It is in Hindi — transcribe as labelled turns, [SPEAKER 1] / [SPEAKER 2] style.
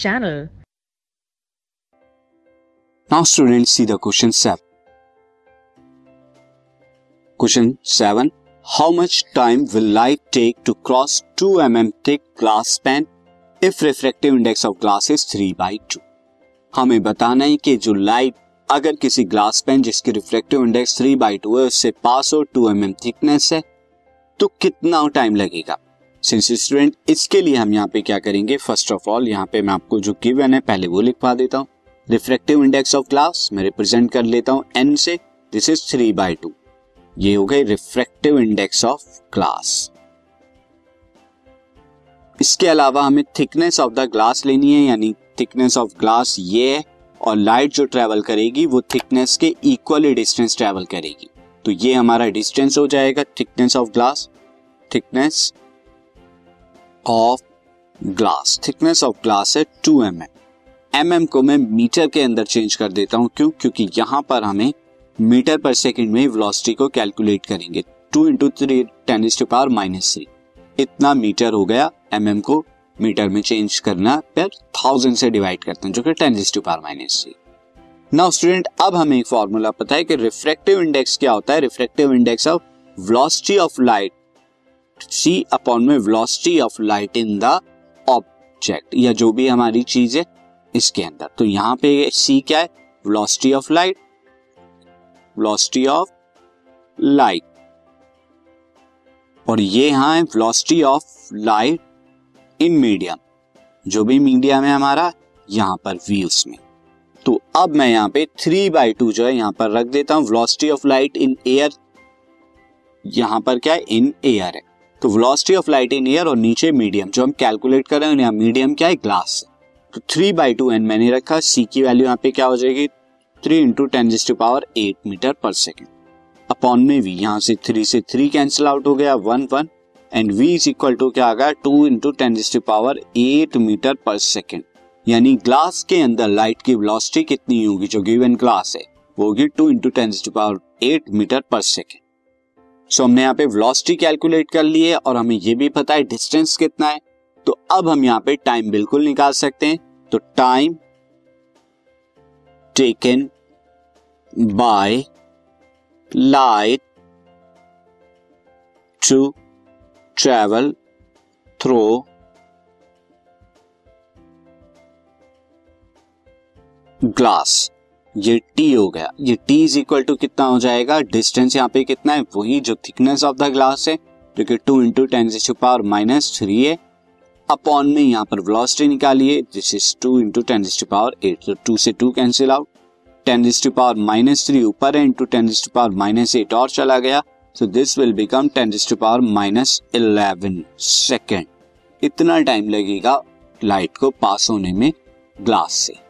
[SPEAKER 1] channel.
[SPEAKER 2] Now students see the question 7. Question 7. How much time will light take to cross 2 mm thick glass pan if refractive index of glass is 3 by 2? हमें बताना है कि जो लाइट अगर किसी ग्लास पेन जिसकी reflective index three by two है उससे पास हो टू एम एम थिकनेस है तो कितना टाइम लगेगा सिंस स्टूडेंट इसके लिए हम यहाँ पे क्या करेंगे? फ़र्स्ट ऑफ़ ऑल यहाँ पे मैं आपको जो गिवन है, पहले वो लिखवा देता हूँ। रिफ्लेक्टिव इंडेक्स ऑफ़ ग्लास मैं रिप्रेजेंट कर लेता हूँ एन से। This is three by two ये हो गई रिफ्रेक्टिव इंडेक्स ऑफ़ ग्लास इसके अलावा हमें थिकनेस ऑफ़ द ग्लास लेनी है, यानी थिकनेस ऑफ़ ग्लास ये है, और लाइट जो ट्रेवल करेगी, वो थिकनेस के इक्वली डिस्टेंस ट्रेवल करेगी। तो ये हमारा डिस्टेंस हो जाएगा thickness of glass thickness of glass thickness of glass है two M M M M को मैं मीटर के अंदर चेंज कर देता हूँ। क्यों? क्योंकि यहाँ पर हमें मीटर पर सेकेंड में वेलोसिटी को कैलकुलेट करेंगे। Two into three ten to power minus three इतना मीटर हो गया एम mm को मीटर में चेंज करना। पर थाउज़ेंड से डिवाइड करते हैं, जो कि ten to power minus three now student अब हमें एक फॉर्मूला पता है कि रिफ्रेक्टिव इंडेक्स क्या होता है? Refractive index of velocity of light C upon में velocity of light in the object या जो भी हमारी चीज़ है, इसके अंदर। तो यहाँ पे सी क्या है? Velocity of light velocity of light और ये यहाँ है velocity of light in medium जो भी मीडियम है हमारा, यहाँ पर व्हील्स में। तो अब मैं यहाँ पे थ्री बाई टू जो है, यहाँ पर रख देता हूँ। Velocity of light in air यहाँ पर क्या है? इन एयर है। तो velocity of light in air और नीचे मीडियम जो हम कैलकुलेट कर रहे हैं, यहाँ मीडियम क्या है? ग्लास तो थ्री बाई टू एन मैंने रखा सी की वैल्यू यहाँ पे क्या हो जाएगी? Three into ten to power eight metre per second upon में वी यहाँ से थ्री से थ्री कैंसिल आउट हो गया one one and V is equal to क्या आ गया? Two into ten to power eight metre per second यानी ग्लास के अंदर लाइट की वेलोसिटी कितनी होगी? जो गिवन ग्लास है, वो होगी two into ten to power eight metre per second so हमने यहाँ पे वेलोसिटी कैलकुलेट कर ली है और हमें ये भी पता है डिस्टेंस कितना है। तो अब हम यहाँ पे टाइम बिल्कुल निकाल सकते हैं। तो time taken by light to travel through glass ये टी हो गया। ये टी इज़ इक्वल टू कितना हो जाएगा? डिस्टेंस यहाँ पे कितना है? वही जो थिकनेस ऑफ़ द ग्लास है, जो कि टू इंटू टेन से पावर माइनस थ्री है। अपॉन में यहाँ पर वेलोसिटी निकालिए। This is two into ten power eight तो टू से two cancel out ten power minus three ऊपर है into ten power minus eight और चला गया। So this will become ten to power minus eleven second इतना टाइम लगेगा लाइट को पास होने में ग्लास से।